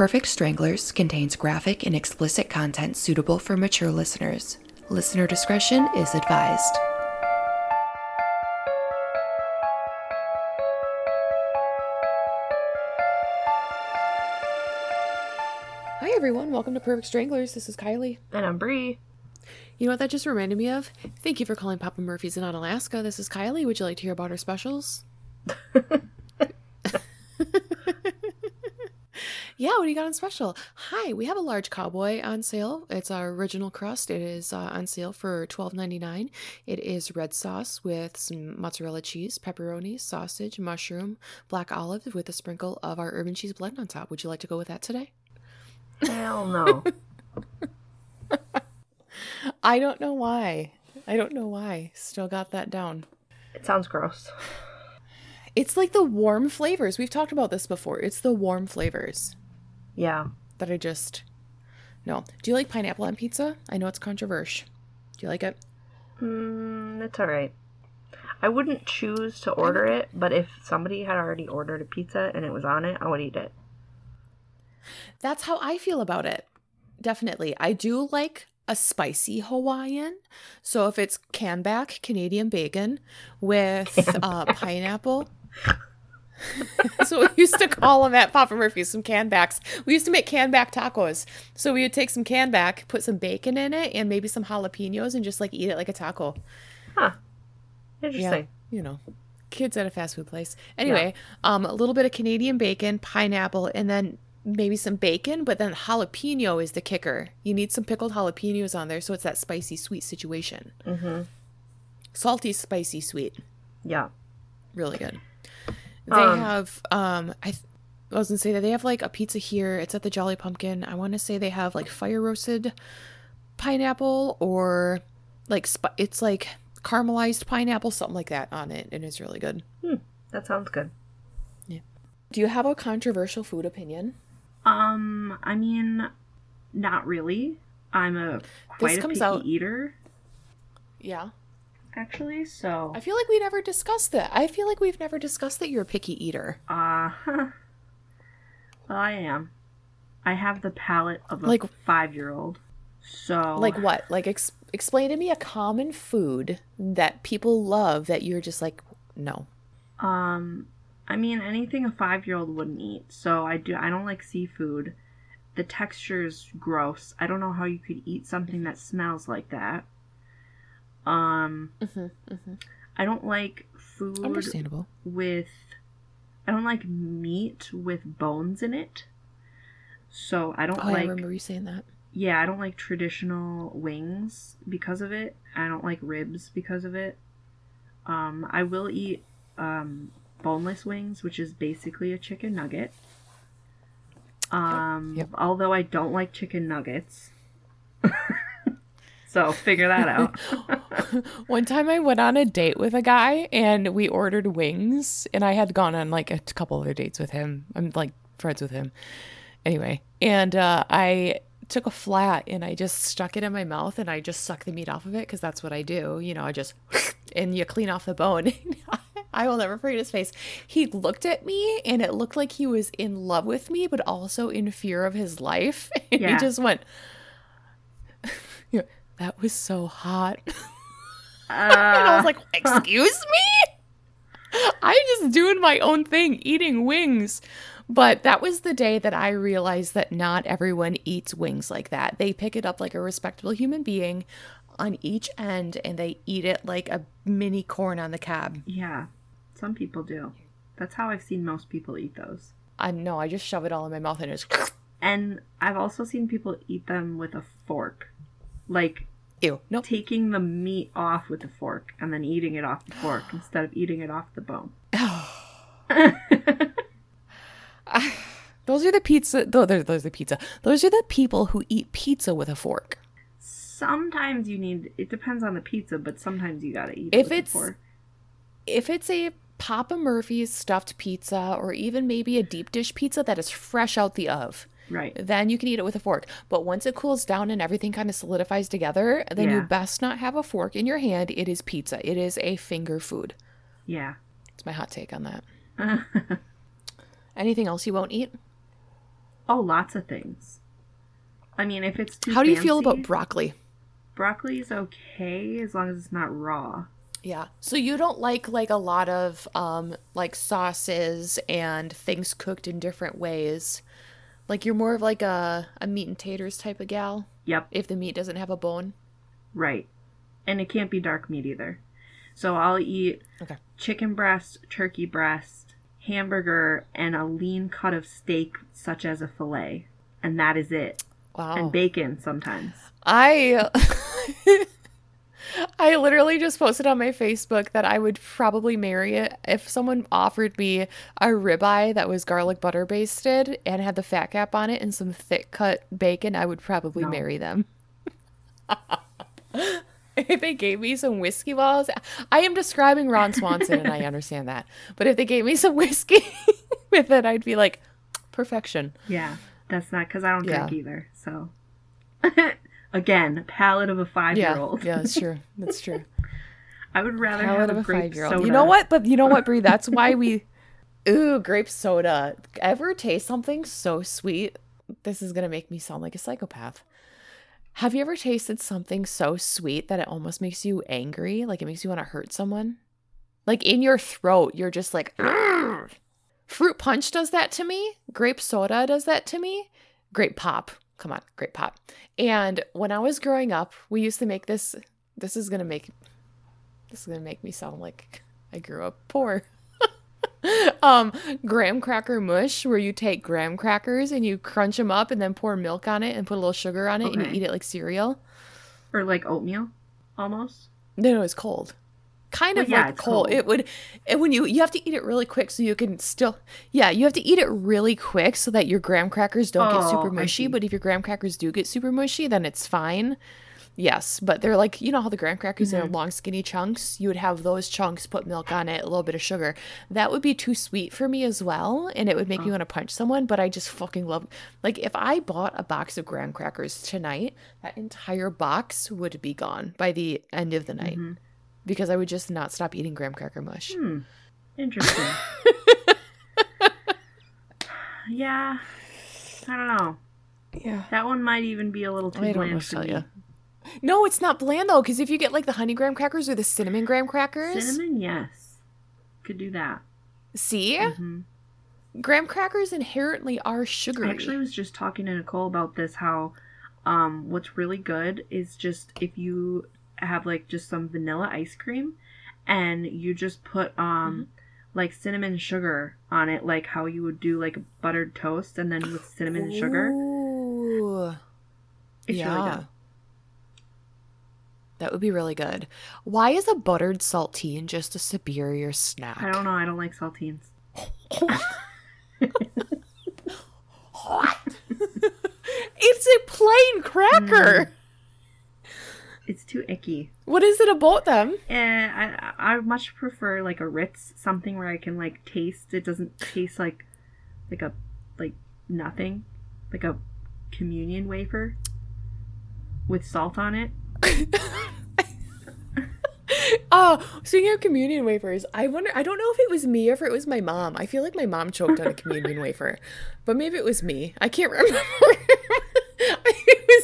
Perfect Stranglers contains graphic and explicit content suitable for mature listeners. Listener discretion is advised. Hi, everyone. Welcome to Perfect Stranglers. This is Kylie. And I'm Bri. You know what that just reminded me of? Thank you for calling Papa Murphy's in on Alaska. This is Kylie. Would you like to hear about our specials? Yeah, what do you got on special? Hi, we have a large cowboy on sale. It's our original crust. It is uh, on sale for twelve ninety nine. It is red sauce with some mozzarella cheese, pepperoni, sausage, mushroom, black olive with a sprinkle of our urban cheese blend on top. Would you like to go with that today? Hell no. I don't know why. I don't know why. Still got that down. it sounds gross. It's like the warm flavors. We've talked about this before. It's the warm flavors. Yeah. that I just no. Do you like pineapple on pizza? I know it's controversial. Do you like it? Mm, it's alright. I wouldn't choose to order it, but if somebody had already ordered a pizza and it was on it, I would eat it. That's how I feel about it. Definitely. I do like a spicy Hawaiian. So if it's canback Canadian bacon with uh, pineapple. so we used to call them at Papa Murphy's some canbacks. We used to make canback tacos. So we would take some canback, put some bacon in it, and maybe some jalapenos, and just like eat it like a taco. Huh. Yeah, Interesting. you know, kids at a fast food place. Anyway, um, a little bit of Canadian bacon, pineapple, and then maybe some bacon. But then jalapeno is the kicker. You need some pickled jalapenos on there, so it's that spicy sweet situation. Mm-hmm. Salty, spicy, sweet. Yeah. Really good. They Um, have um, I. Th- I was gonna say that they have like a pizza here. It's at the Jolly Pumpkin. I want to say they have like fire roasted pineapple or like sp- it's like caramelized pineapple, something like that on it, and it's really good. Hmm, That sounds good. Yeah. Do you have a controversial food opinion? Um, I mean, not really. I'm a quite a comes picky out- eater, Yeah. Actually. So, I feel like we never discussed that. I feel like we've never discussed that you're a picky eater. uh, well, I am. I have the palate of a Like- five-year-old. So, Like what? Like ex- explain to me a common food that people love that you're just like no. Um, I mean anything a five year old wouldn't eat. So I do. I don't like seafood. The texture is gross. I don't know how you could eat something that smells like that. Um, Mm-hmm, I don't like food Understandable. with. I don't like meat with bones in it. So I don't Oh, I like. remember you saying that. yeah, I don't like traditional wings because of it. I don't like ribs because of it. Um, I will eat um, boneless wings, which is basically a chicken nugget. Um, Yep. although I don't like chicken nuggets. so figure that out. One time I went on a date with a guy and we ordered wings and I had gone on like a couple other dates with him. I'm like friends with him. Anyway, and uh, I took a flat and I just stuck it in my mouth and I just sucked the meat off of it because that's what I do. You know, I just and you clean off the bone. I will never forget his face. He looked at me and it looked like he was in love with me, but also in fear of his life. And Yeah. he just went, That was so hot. And I was Uh, like, excuse me? I'm just doing my own thing, eating wings. But that was the day that I realized that not everyone eats wings like that. They pick it up like a respectable human being on each end and they eat it like a mini corn on the cob. yeah, some people do. That's how I've seen most people eat those. I know, I just shove it all in my mouth and just And I've also seen people eat them with a fork. Like ew. Nope. taking the meat off with a fork and then eating it off the fork instead of eating it off the bone. Those are the pizza. Those, those are the pizza. Those are the people who eat pizza with a fork. sometimes you need it depends on the pizza, but sometimes you gotta eat it If with a fork. if it's a Papa Murphy's stuffed pizza or even maybe a deep dish pizza that is fresh out the oven, Right. then you can eat it with a fork. But once it cools down and everything kind of solidifies together, then you best not have a fork in your hand. It is pizza. It is a finger food. Yeah. It's my hot take on that. Anything else you won't eat? Oh, lots of things. I mean, if it's too How do you feel about broccoli? broccoli is okay as long as it's not raw. Yeah. So you don't like like a lot of um like sauces and things cooked in different ways. Like you're more of like a a meat and taters type of gal Yep, if the meat doesn't have a bone. right. And it can't be dark meat either. So I'll eat Okay. chicken breast, turkey breast, hamburger, and a lean cut of steak, such as a fillet. And that is it. Wow. And bacon sometimes. I I literally just posted on my Facebook that I would probably marry it if someone offered me a ribeye that was garlic butter basted and had the fat cap on it and some thick cut bacon. I would probably No. marry them. if they gave me some whiskey balls, I am describing Ron Swanson and I understand that, but if they gave me some whiskey with it, I'd be like perfection. Yeah, that's not because I don't Yeah. drink either. So, again, palate of a five year old. yeah, that's true. That's true. I would rather Palate have a a grape five year old. soda. You know what? But you know what, Bri? That's why we. Ooh, grape soda. Ever taste something so sweet? This is gonna make me sound like a psychopath. Have you ever tasted something so sweet that it almost makes you angry? Like it makes you want to hurt someone? Like in your throat, you're just like. "Argh." Fruit punch does that to me. Grape soda does that to me. Grape pop. Come on, great pop. And when I was growing up, we used to make this. This is gonna make this is gonna make me sound like I grew up poor. um, graham cracker mush, where you take graham crackers and you crunch them up and then pour milk on it and put a little sugar on it and you eat it like cereal. Or like oatmeal, almost. No, no, it's cold. Kind Well, of yeah, like cold. cold. It would, and when you you have to eat it really quick so you can still, yeah, you have to eat it really quick so that your graham crackers don't get Oh, super mushy. But if your graham crackers do get super mushy, then it's fine. Yes, but they're like you know how the graham crackers Mm-hmm. are long skinny chunks. You would have those chunks, put milk on it, a little bit of sugar. That would be too sweet for me as well, and it would make me want to punch someone. But I just fucking love. Like if I bought a box of graham crackers tonight, that entire box would be gone by the end of the night Mm-hmm. Because I would just not stop eating graham cracker mush. Hmm. Interesting. yeah. I don't know. Yeah. That one might even be a little too I don't bland for me. you. No, it's not bland though, because if you get like the honey graham crackers or the cinnamon graham crackers, Cinnamon, yes. Could do that. see, hmm graham crackers inherently are I sugary. actually was just talking to Nicole about this how um what's really good is just if you have like just some vanilla ice cream and you just put um like cinnamon sugar on it like how you would do like buttered toast and then with cinnamon and sugar. It's yeah. really good. That would be really good. Why is a buttered saltine just a superior snack? I don't know, I don't like saltines. it's a plain cracker. It's too icky. What is it about them? Eh, I I much prefer like a Ritz, something where I can like taste. It doesn't taste like like a like nothing, like a communion wafer with salt on it. Oh, speaking of communion wafers, I wonder. I don't know if it was me or if it was my mom. I feel like my mom choked on a communion wafer, but maybe it was me. I can't remember.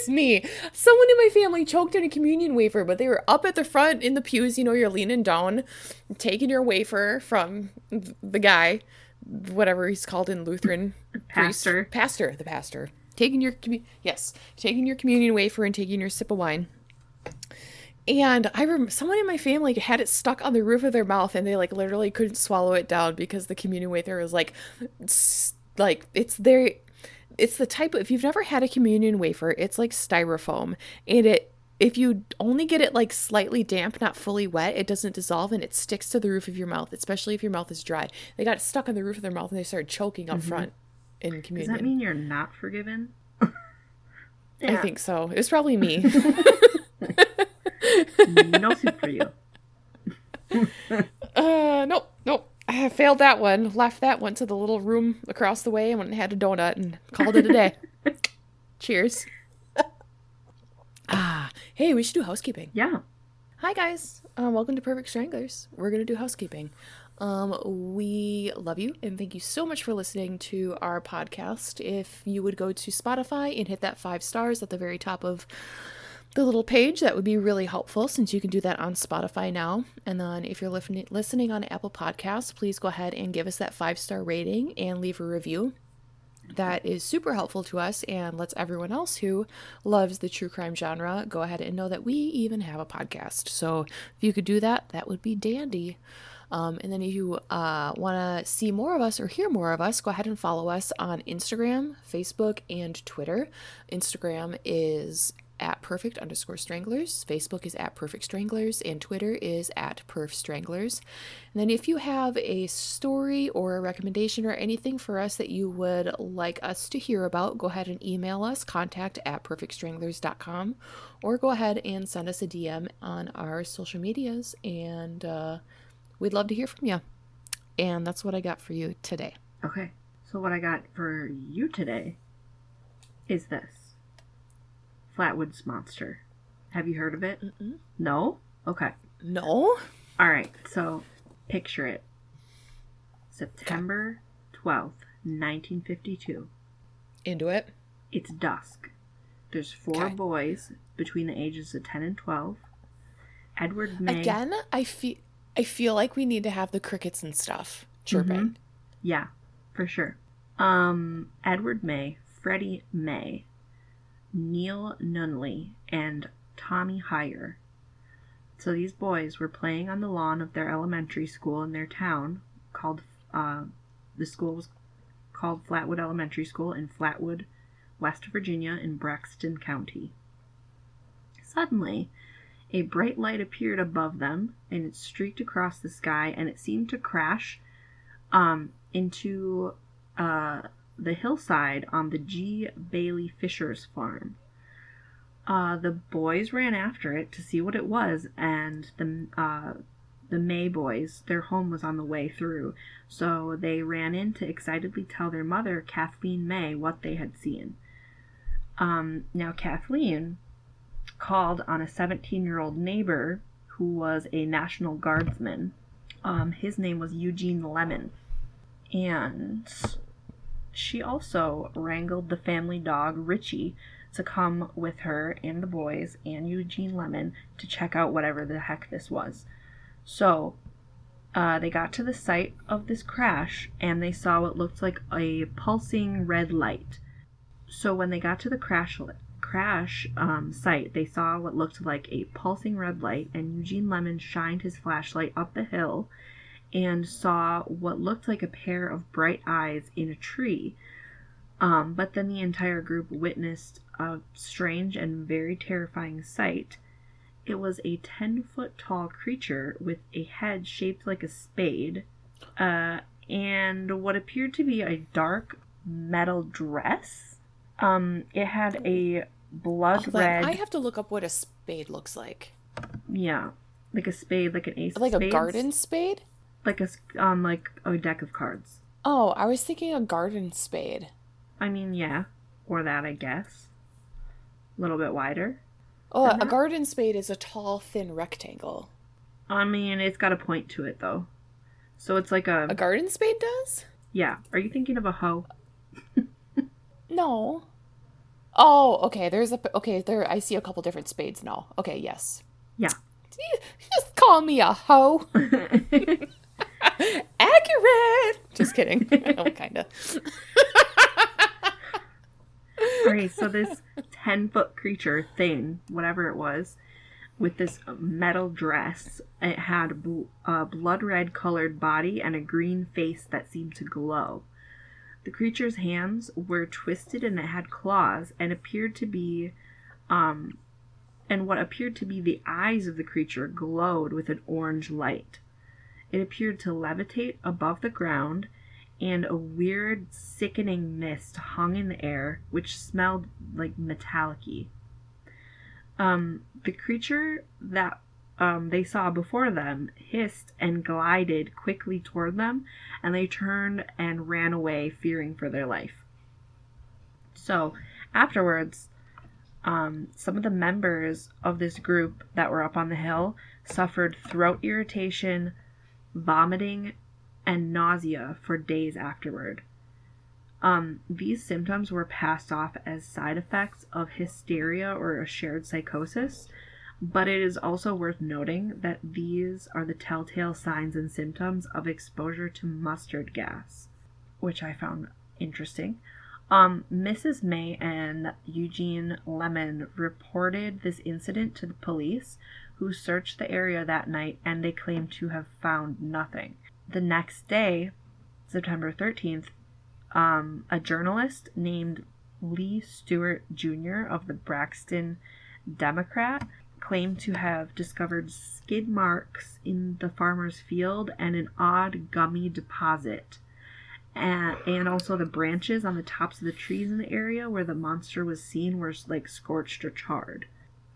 me. Someone in my family choked on a communion wafer, but they were up at the front in the pews. You know, you're leaning down, taking your wafer from the guy, whatever he's called in Lutheran. priest- Pastor. pastor, the pastor. Taking your commu- yes, taking your communion wafer and taking your sip of wine. And I remember someone in my family had it stuck on the roof of their mouth, and they like literally couldn't swallow it down because the communion wafer was like, like it's their, it's the type of if you've never had a communion wafer, it's like styrofoam, and it if you only get it like slightly damp, not fully wet, it doesn't dissolve and it sticks to the roof of your mouth, especially if your mouth is dry. They got stuck on the roof of their mouth and they started choking up front in communion. Does that mean you're not forgiven? I think so. It was probably me. no soup for you. Uh, nope, nope. I failed that one. Left that went to the little room across the way and went and had a donut and called it a day. Cheers. ah, hey, we should do housekeeping. Yeah. Hi guys, uh, welcome to Perfect Stranglers. We're gonna do housekeeping. Um, we love you and thank you so much for listening to our podcast. If you would go to Spotify and hit that five stars at the very top of the little page, that would be really helpful since you can do that on Spotify now. And then if you're listening on Apple Podcasts, please go ahead and give us that five star rating and leave a review. That is super helpful to us and lets everyone else who loves the true crime genre go ahead and know that we even have a podcast. So if you could do that, that would be dandy. Um, and then if you uh, want to see more of us or hear more of us, go ahead and follow us on Instagram, Facebook, and Twitter. Instagram is at perfect underscore stranglers. Facebook is at perfect stranglers, and Twitter is at perf stranglers. And then if you have a story or a recommendation or anything for us that you would like us to hear about, go ahead and email us contact at perfectstranglers.com or go ahead and send us a DM on our social medias, and uh, we'd love to hear from you. And that's what I got for you today. Okay. So what I got for you today is this. Flatwoods Monster. Have you heard of it? Mm-mm. No? Okay. No? All right. So picture it. September 12th, 1952. Into it? It's dusk. There's four Okay. boys between the ages of 10 and 12. Edward May. Again, I feel I feel like we need to have the crickets and stuff chirping. Yeah, for sure. Um, Edward May, Freddie May, Neil Nunley, and Tommy Hyer. So these boys were playing on the lawn of their elementary school in their town, called uh, the school was called Flatwood Elementary School in Flatwood, West Virginia, in Braxton County. Suddenly, a bright light appeared above them, and it streaked across the sky, and it seemed to crash um, into uh, the hillside on the G. Bailey Fisher's farm. Uh, the boys ran after it to see what it was, and the uh, the May boys, their home was on the way through, so they ran in to excitedly tell their mother, Kathleen May, what they had seen. Um, now, Kathleen called on a 17 year old neighbor who was a National Guardsman. Um, his name was Eugene Lemon. And she also wrangled the family dog, Richie, to come with her and the boys and Eugene Lemon to check out whatever the heck this was. So uh, they got to the site of this crash and they saw what looked like a pulsing red light. So when they got to the crash crash um, site, they saw what looked like a pulsing red light, and Eugene Lemon shined his flashlight up the hill and saw what looked like a pair of bright eyes in a tree. Um, but then the entire group witnessed a strange and very terrifying sight. It was a 10 foot tall creature with a head shaped like a spade, uh, and what appeared to be a dark metal dress. Um, it had a blood on, red, I have to look up what a spade looks like. yeah, like a spade, like an ace, Like a garden spade? Like a on like a deck of cards. Oh, I was thinking a garden spade. I mean, yeah, or that I guess. A little bit wider. Oh, a garden spade is a tall, thin rectangle. I mean, it's got a point to it though. So it's like a, A garden spade does? yeah. Are you thinking of a hoe? No. Oh, okay. There's a okay. There, I see a couple different spades now. Okay, yes. Yeah. Just call me a hoe. Accurate. Just kidding. oh, kind of. Okay, so this 10 foot creature thing, whatever it was, with this metal dress, it had bl- a blood red colored body and a green face that seemed to glow. The creature's hands were twisted and it had claws and appeared to be, um, and what appeared to be the eyes of the creature glowed with an orange light. It appeared to levitate above the ground and a weird, sickening mist hung in the air, which smelled like metallic-y. Um, the creature that um, they saw before them hissed and glided quickly toward them, and they turned and ran away, fearing for their life. So, afterwards, um, some of the members of this group that were up on the hill suffered throat irritation, vomiting, and nausea for days afterward. Um, these symptoms were passed off as side effects of hysteria or a shared psychosis, but it is also worth noting that these are the telltale signs and symptoms of exposure to mustard gas, which I found interesting. Um, Mrs. May and Eugene Lemon reported this incident to the police, who searched the area that night and they claimed to have found nothing. The next day, September 13th, um, a journalist named Lee Stewart Jr. of the Braxton Democrat claimed to have discovered skid marks in the farmer's field and an odd gummy deposit. And, and also the branches on the tops of the trees in the area where the monster was seen were like scorched or charred,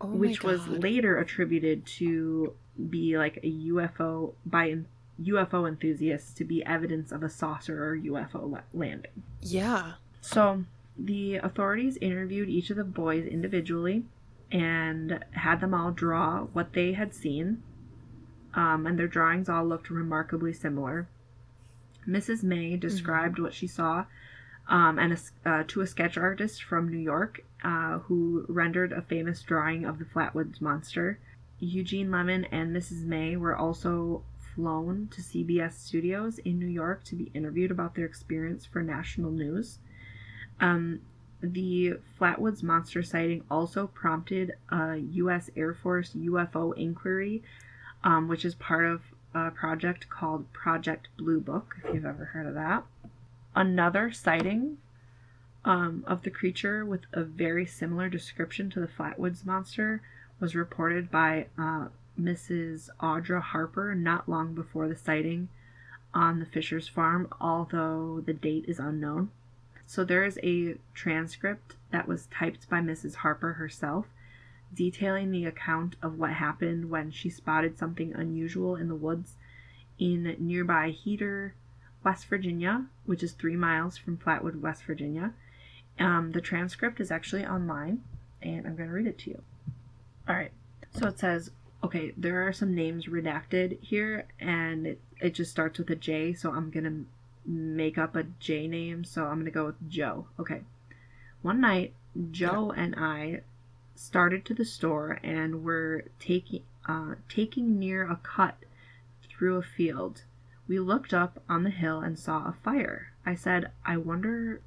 Oh which was later attributed to be like a UFO by UFO enthusiasts to be evidence of a saucer or UFO landing. Yeah. So the authorities interviewed each of the boys individually and had them all draw what they had seen. Um, and their drawings all looked remarkably similar. Mrs. May described what she saw um, and a uh, to a sketch artist from New York uh, who rendered a famous drawing of the Flatwoods Monster. Eugene Lemon and Mrs. May were also flown to CBS studios in New York to be interviewed about their experience for national news. Um, the Flatwoods monster sighting also prompted a U.S. Air Force UFO inquiry, um, which is part of a project called Project Blue Book, if you've ever heard of that. Another sighting um, of the creature with a very similar description to the Flatwoods monster was reported by uh, Mrs. Audra Harper not long before the sighting on the Fisher's farm, although the date is unknown. So there is a transcript that was typed by Mrs. Harper herself detailing the account of what happened when she spotted something unusual in the woods in nearby Heater, West Virginia, which is three miles from Flatwood, West Virginia. Um, the transcript is actually online, and I'm going to read it to you. All right. So it says, okay, there are some names redacted here, and it, it just starts with a J, so I'm going to make up a J name, so I'm going to go with Joe. Okay. One night, Joe and I started to the store and were taking uh, taking near a cut through a field. We looked up on the hill and saw a fire. I said, "I wonder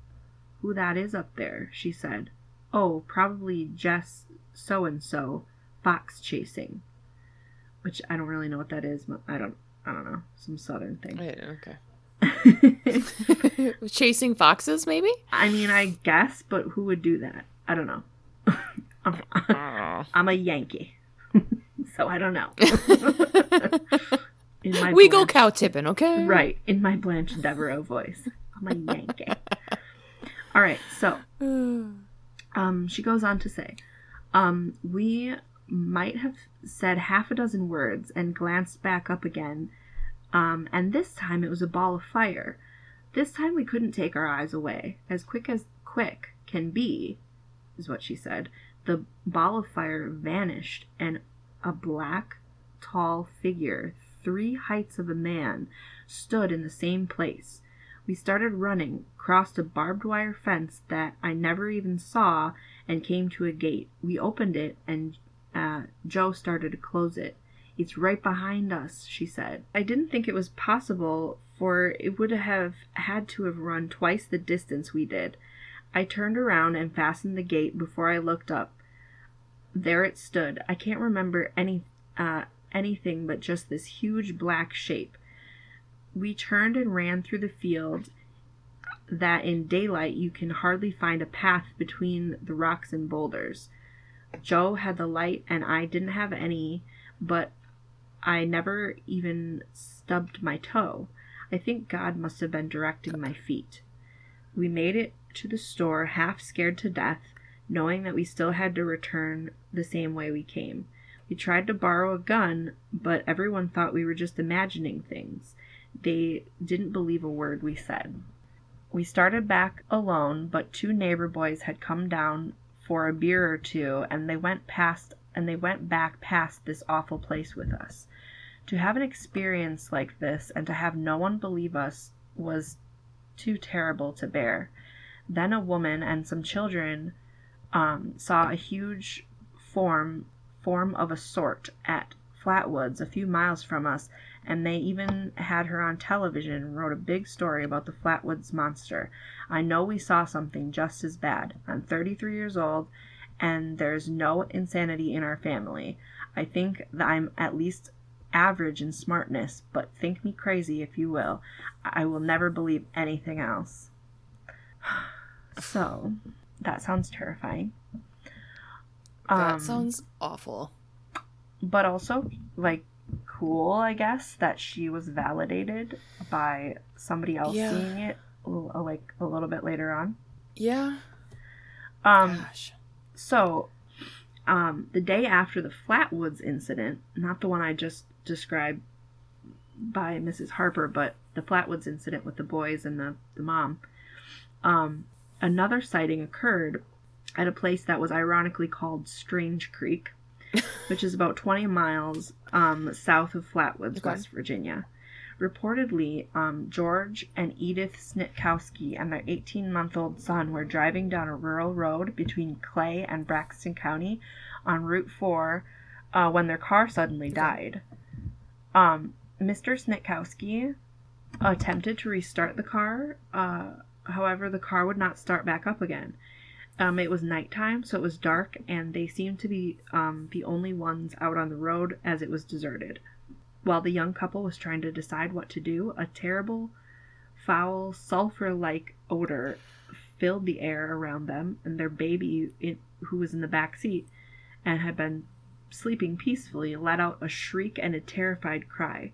who that is up there." She said, "Oh, probably Jess so and so fox chasing." Which I don't really know what that is. but I don't I don't know. Some southern thing. Oh, okay. Chasing foxes, maybe? I mean, I guess, but who would do that? I don't know. I'm, Oh. I'm a Yankee, so I don't know. In my we go cow tipping, okay? right in my Blanche Devereaux voice. I'm a Yankee. All right, so um, she goes on to say, um, we might have said half a dozen words and glanced back up again, um, and this time it was a ball of fire. This time we couldn't take our eyes away. As quick as quick can be, is what she said. The ball of fire vanished, and a black, tall figure, three heights of a man, stood in the same place. We started running, crossed a barbed wire fence that I never even saw, and came to a gate. We opened it, and uh, Joe started to close it. It's right behind us, she said. I didn't think it was possible, for it would have had to have run twice the distance we did. I turned around and fastened the gate before I looked up. There it stood. I can't remember any uh, anything but just this huge black shape. We turned and ran through the field that in daylight you can hardly find a path between the rocks and boulders. Joe had the light and I didn't have any, but I never even stubbed my toe. I think God must have been directing my feet. We made it to the store half scared to death, knowing that we still had to return the same way we came. We tried to borrow a gun, but everyone thought we were just imagining things. They didn't believe a word we said. We started back alone, but two neighbor boys had come down for a beer or two, and they went past and they went back past this awful place with us. To have an experience like this and to have no one believe us was too terrible to bear. Then a woman and some children um, saw a huge form form of a sort at Flatwoods, a few miles from us, and they even had her on television and wrote a big story about the Flatwoods monster. I know we saw something just as bad. I'm 33 years old, and there's no insanity in our family. I think that I'm at least average in smartness, but think me crazy if you will. I will never believe anything else. So, that sounds terrifying. That Um, sounds awful. but also like cool, I guess, that she was validated by somebody else Yeah. seeing it like a little bit later on. Yeah. Um, Gosh. so um, the day after the Flatwoods incident, not the one I just described by Mrs. Harper, but the Flatwoods incident with the boys and the, the mom, um, another sighting occurred at a place that was ironically called Strange Creek, which is about 20 miles um, south of Flatwoods, Okay. West Virginia. Reportedly, um, George and Edith Snitkowski and their 18 month old son were driving down a rural road between Clay and Braxton County on Route 4 uh, when their car suddenly died. Um, Mr. Snitkowski attempted to restart the car, uh, however, the car would not start back up again. Um, it was nighttime, so it was dark, and they seemed to be um, the only ones out on the road as it was deserted. While the young couple was trying to decide what to do, a terrible, foul, sulfur like odor filled the air around them, and their baby, who was in the back seat and had been sleeping peacefully, let out a shriek and a terrified cry.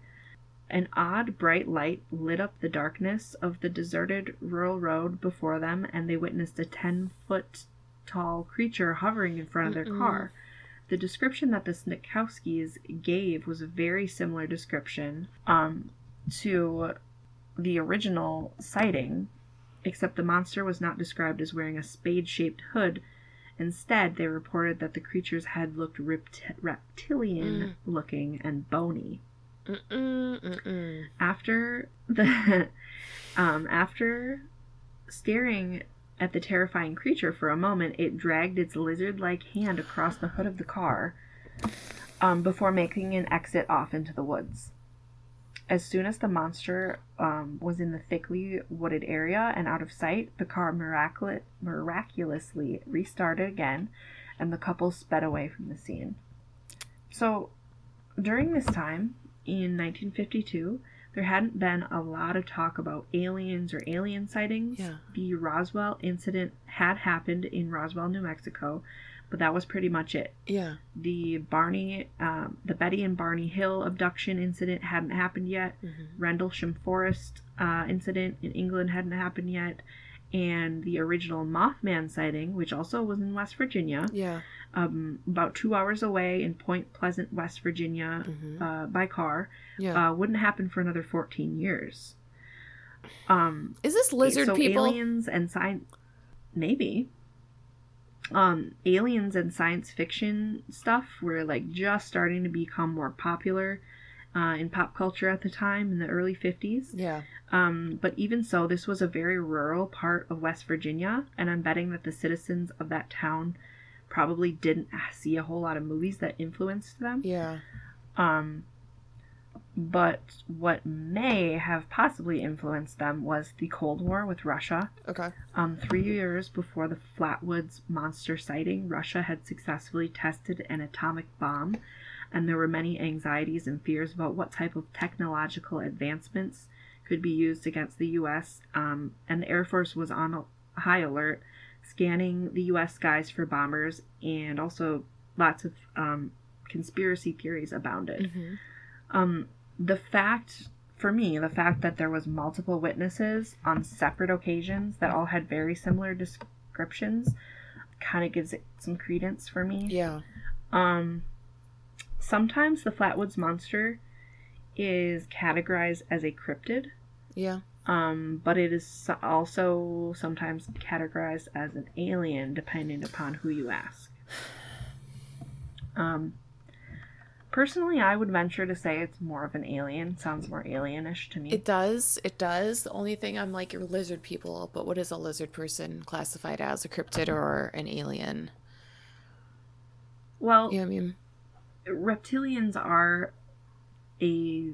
An odd, bright light lit up the darkness of the deserted rural road before them, and they witnessed a 10 foot tall creature hovering in front of their Mm-mm. car. The description that the Snitkowskis gave was a very similar description um, to the original sighting, except the monster was not described as wearing a spade shaped hood. Instead, they reported that the creature's head looked rept- reptilian looking and bony Mm-mm, mm-mm. after the um, after staring at the terrifying creature for a moment, it dragged its lizard-like hand across the hood of the car um, before making an exit off into the woods. As soon as the monster um, was in the thickly wooded area and out of sight, the car miracul- miraculously restarted again, and the couple sped away from the scene. So, during this time, in 1952, there hadn't been a lot of talk about aliens or alien sightings. Yeah. The Roswell incident had happened in Roswell, New Mexico, but that was pretty much it. Yeah. The Barney, um, the Betty and Barney Hill abduction incident hadn't happened yet. Mhm. Rendlesham Forest uh, incident in England hadn't happened yet. And the original Mothman sighting, which also was in West Virginia, Yeah. um, about two hours away in Point Pleasant, West Virginia, Mhm. uh, by car, Yeah. uh, wouldn't happen for another 14 years. Um, Is this lizard so people? aliens and science, maybe. Um, aliens and science fiction stuff were like just starting to become more popular uh, in pop culture at the time in the early 50s. Yeah. Um, but even so, this was a very rural part of West Virginia, and I'm betting that the citizens of that town probably didn't see a whole lot of movies that influenced them. Yeah. Um, but what may have possibly influenced them was the Cold War with Russia. Okay. Um, three years before the Flatwoods monster sighting, Russia had successfully tested an atomic bomb, and there were many anxieties and fears about what type of technological advancements could be used against the U.S. Um, and the Air Force was on high alert, scanning the U.S. skies for bombers, and also lots of um, conspiracy theories abounded. hmm Um, the fact, for me, the fact that there was multiple witnesses on separate occasions that all had very similar descriptions kind of gives it some credence for me. Yeah. Um, sometimes the Flatwoods monster is categorized as a cryptid, Yeah. um, but it is also sometimes categorized as an alien, depending upon who you ask. Um, Personally, I would venture to say it's more of an alien. Sounds more alienish to me. It does. It does. The only thing I'm like, you're lizard people, but what is a lizard person classified as? A cryptid or an alien? well, You know I mean? Reptilians are a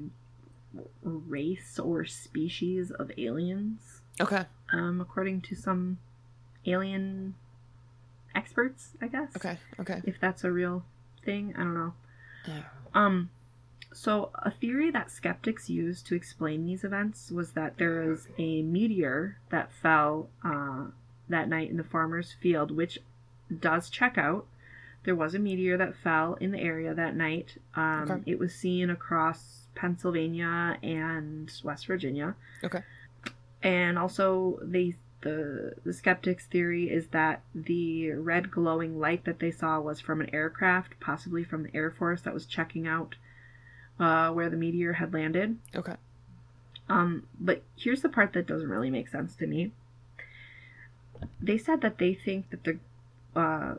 race or species of aliens, Okay. um, according to some alien experts, I guess. Okay. Okay. If that's a real thing, I don't know. Yeah. Um, so a theory that skeptics use to explain these events was that there is a meteor that fell uh, that night in the farmer's field, which does check out. There was a meteor that fell in the area that night. Um, Okay. It was seen across Pennsylvania and West Virginia. Okay. And also, they the the skeptics' theory is that the red glowing light that they saw was from an aircraft, possibly from the Air Force that was checking out uh, where the meteor had landed. Okay. Um, but here's the part that doesn't really make sense to me. They said that they think that the uh,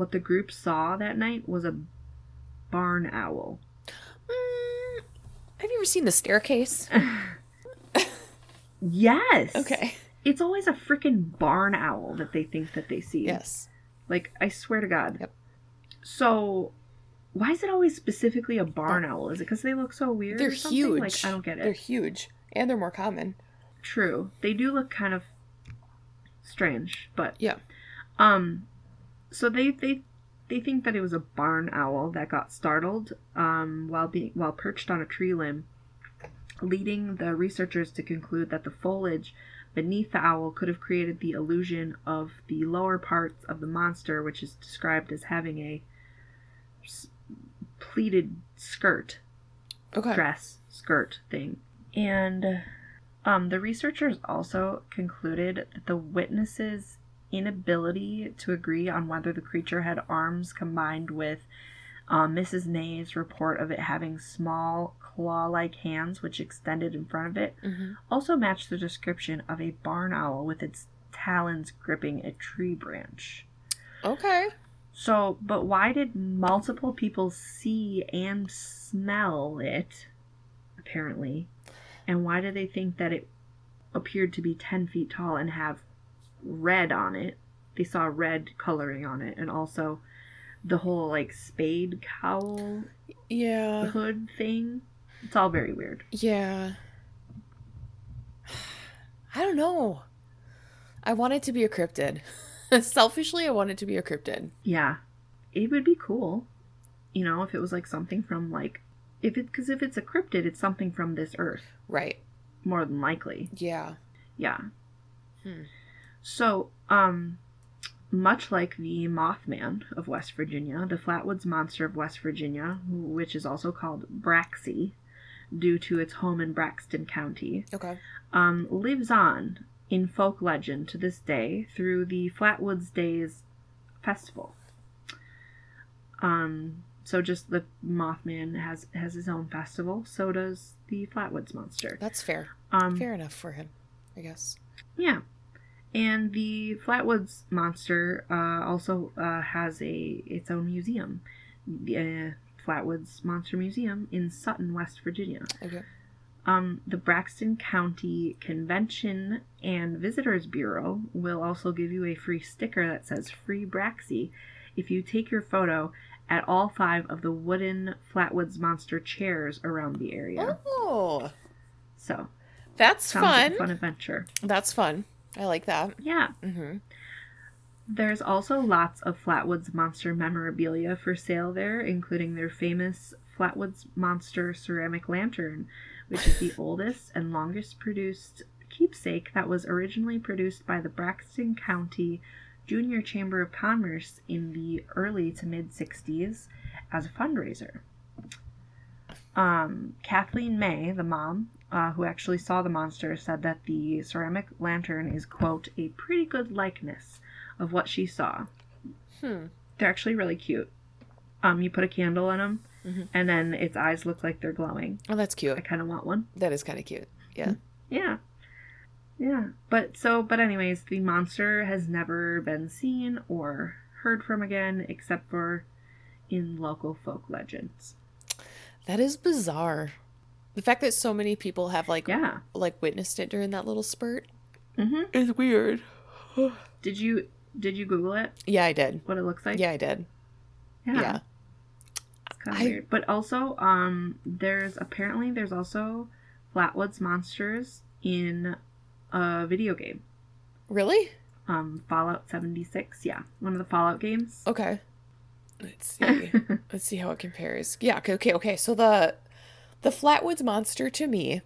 what the group saw that night was a barn owl. Mm, have you ever seen the staircase? Yes. Okay. It's always a freaking barn owl that they think that they see. Yes. Like I swear to God. Yep. So, why is it always specifically a barn owl? Is it because they look so weird? They're or something? huge. Like I don't get it. They're huge, and they're more common. True. They do look kind of strange, but Yeah. um so they they they think that it was a barn owl that got startled um while being while perched on a tree limb, leading the researchers to conclude that the foliage beneath the owl could have created the illusion of the lower parts of the monster, which is described as having a s- pleated skirt Okay. dress skirt thing. And um, the researchers also concluded that the witnesses' inability to agree on whether the creature had arms combined with um, Mrs. May's report of it having small claw like hands which extended in front of it hmm also matched the description of a barn owl with its talons gripping a tree branch. Okay. So, but why did multiple people see and smell it, apparently? And why do they think that it appeared to be 10 feet tall and have red on it? They saw red coloring on it, and also the whole like spade cowl Yeah. hood thing. It's all very weird. Yeah. I don't know. I want it to be a cryptid. Selfishly, I want it to be a cryptid. Yeah, it would be cool, you know, if it was like something from like, if it, because if it's a cryptid, it's something from this earth, Right. more than likely. Yeah. Yeah. Hmm. So, um, much like the Mothman of West Virginia, the Flatwoods Monster of West Virginia, which is also called Braxy, due to its home in Braxton County, Okay. um, lives on in folk legend to this day through the Flatwoods Days festival. Um, so just the Mothman has has his own festival. So does the Flatwoods Monster. That's fair. Um, Fair enough for him, I guess. Yeah. And the Flatwoods Monster uh, also uh, has a its own museum, the uh, Flatwoods Monster Museum in Sutton, West Virginia. Okay. Um, the Braxton County Convention and Visitors Bureau will also give you a free sticker that says "Free Braxy" if you take your photo at all five of the wooden Flatwoods Monster chairs around the area. Oh, So that's like fun. a fun adventure. That's fun. I like that. Yeah. Mm-hmm. There's also lots of Flatwoods Monster memorabilia for sale there, including their famous Flatwoods Monster ceramic lantern, which is the oldest and longest produced keepsake that was originally produced by the Braxton County Junior Chamber of Commerce in the early to mid 60s as a fundraiser. Um, Kathleen May, the mom, uh, who actually saw the monster, said that the ceramic lantern is, quote, a pretty good likeness of what she saw. Hmm. They're actually really cute. Um, you put a candle in them, Mhm. and then its eyes look like they're glowing. Oh, that's cute. I kind of want one. That is kind of cute. Yeah. Yeah. Yeah. But so, but anyways, the monster has never been seen or heard from again, except for in local folk legends. That is bizarre. The fact that so many people have like Yeah. like witnessed it during that little spurt hmm is weird. Did you did you Google it? Yeah, I did. What it looks like? Yeah, I did. Yeah. It's kind of I- weird. But also, um, there's apparently there's also Flatwoods monsters in a video game. Really? Um, Fallout 76. Yeah, one of the Fallout games. Okay. Let's see. Let's see how it compares. Yeah, okay, okay, okay. So the the Flatwoods monster to me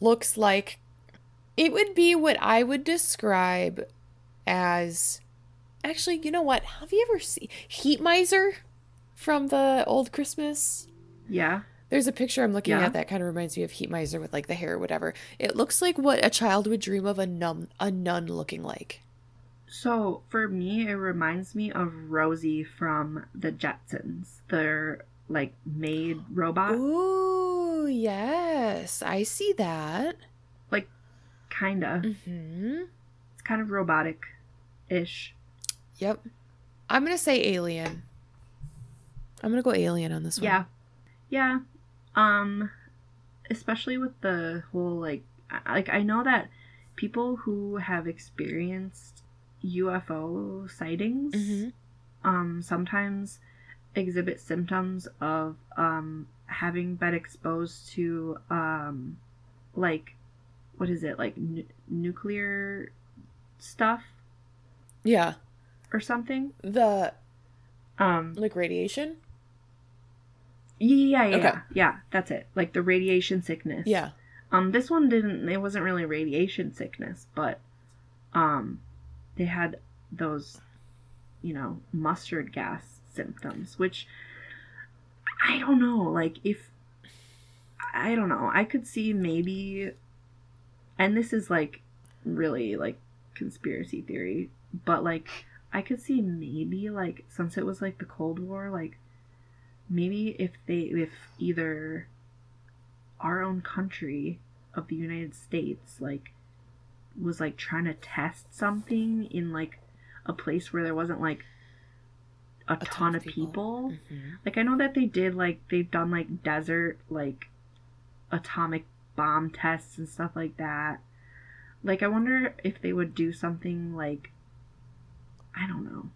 looks like it would be what I would describe as actually, you know what? Have you ever seen Heat Miser from the old Christmas? yeah. There's a picture I'm looking Yeah. at that kind of reminds me of Heat Miser with like the hair or whatever. It looks like what a child would dream of a nun a nun looking like. So for me, it reminds me of Rosie from the Jetsons. Their like maid robot, Ooh, yes. I see that. Like, kinda. Mhm. It's kind of robotic, ish. Yep. I'm to say alien. I'm to go alien on this one. Yeah, yeah. Um, especially with the whole like, I- like I know that people who have experienced UFO sightings, Mhm. um, sometimes exhibit symptoms of um having been exposed to um, like, what is it like nu- nuclear stuff Yeah. or something? The Um, like radiation? yeah, yeah, Okay. yeah, yeah. That's it. Like the radiation sickness. Yeah. Um, this one didn't. It wasn't really radiation sickness, but um, they had those, you know, mustard gas symptoms, which I don't know. Like if I don't know, I could see maybe, and this is like really like conspiracy theory, but like I could see maybe like since it was like the Cold War, like maybe if they if either our own country of the United States like was like trying to test something in like a place where there wasn't like a, ton, of people. Mhm. Like I know that they did like they've done like desert like atomic bomb tests and stuff like that. Like I wonder if they would do something like I don't know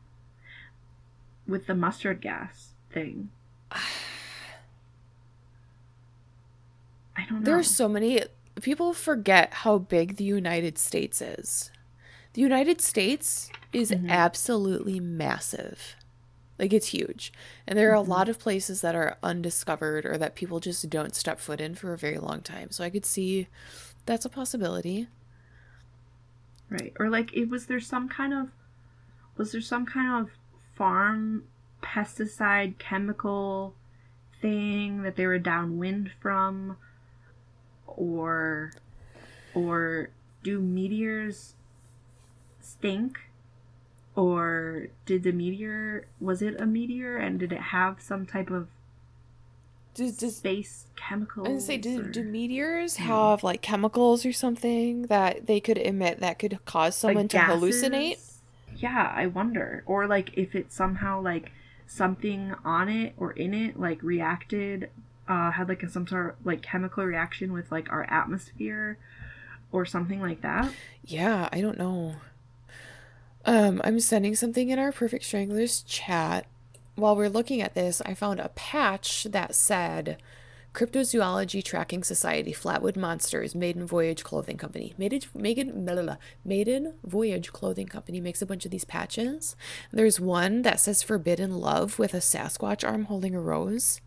with the mustard gas thing. I don't know. There are so many people forget how big the United States is. The United States is Mhm. absolutely massive. Like it's huge. And there are a mm-hmm. lot of places that are undiscovered or that people just don't step foot in for a very long time. So I could see that's a possibility. Right. Or like it was there some kind of was there some kind of farm pesticide chemical thing that they were downwind from or or do meteors stink or did the meteor was it a meteor and did it have some type of Does, does space chemical I was say, do, or- do meteors Hmm. have like chemicals or something that they could emit that could cause someone like to hallucinate? Yeah, I wonder. Or like if it somehow like something on it or in it like reacted, uh, had like a, some sort of like chemical reaction with like our atmosphere or something like that. Yeah, I don't know. Um, I'm sending something in our Perfect Stranglers chat. While we're looking at this, I found a patch that said Cryptozoology Tracking Society Flatwood Monsters Maiden Voyage Clothing Company. Maiden Maiden blah, blah, blah. Maiden Voyage Clothing Company makes a bunch of these patches. There's one that says Forbidden Love with a Sasquatch arm holding a rose.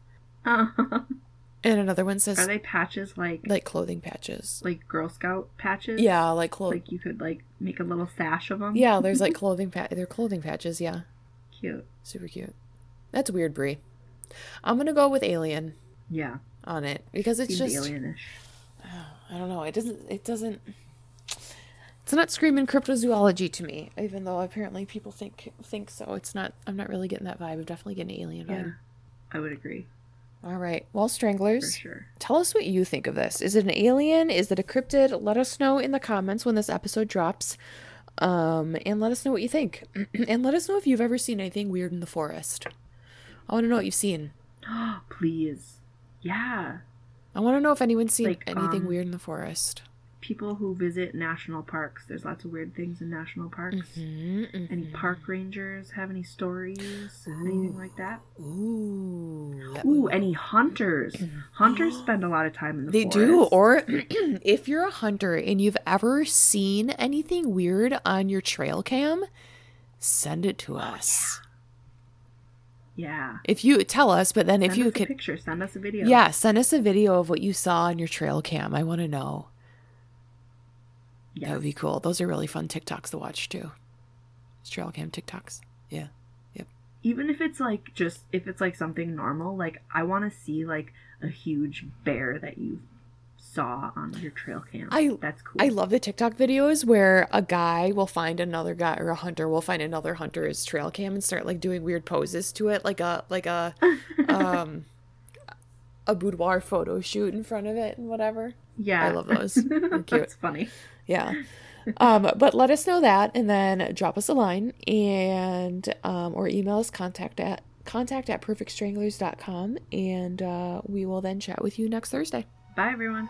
Are And another one says "Are they patches like like clothing patches. like Girl Scout patches? Yeah, like clo- Like you could like make a little sash of them. Yeah, there's like clothing pat they're clothing patches, yeah. cute. Super cute. That's weird, Bri. I'm gonna go with alien Yeah, on it because it's seems just alienish. I don't know. It doesn't. It doesn't. It's not screaming cryptozoology to me, even though apparently people think think so. It's not. I'm not really getting that vibe. I'm definitely getting alien Yeah, vibe. I would agree All right. Well, stranglers, sure. tell us what you think of this. Is it an alien? Is it a cryptid? Let us know in the comments when this episode drops. Um, and let us know what you think. and let us know if you've ever seen anything weird in the forest. I want to know what you've seen. Please. Yeah. I want to know if anyone's seen Like, anything um, weird in the forest. People who visit national parks. There's lots of weird things in national parks. Mhm, Any mhm. park rangers have any stories? Anything like that? Ooh. Ooh, any hunters. Hunters spend a lot of time in the They forest. do. Or if you're a hunter and you've ever seen anything weird on your trail cam, send it Oh, to us. Yeah. If you tell us, but then if you us a could, picture, send us a video. yeah, send us a video of what you saw on your trail cam. I want to know. Yes. That would be cool. Those are really fun TikToks to watch too. Trail cam TikToks. Yeah. Yep. Even if it's like just if it's like something normal, like I want to see like a huge bear that you saw on your trail cam. I- That's cool. I love the TikTok videos where a guy will find another guy or a hunter will find another hunter's trail cam and start like doing weird poses to it, like a like a um a boudoir photo shoot in front of it and whatever. yeah, I love those. They're cute. That's funny. Yeah. Um, but let us know that and then drop us a line and um, or email us contact at contact at perfectstranglers.com and uh, we will then chat with you next Thursday. Bye everyone.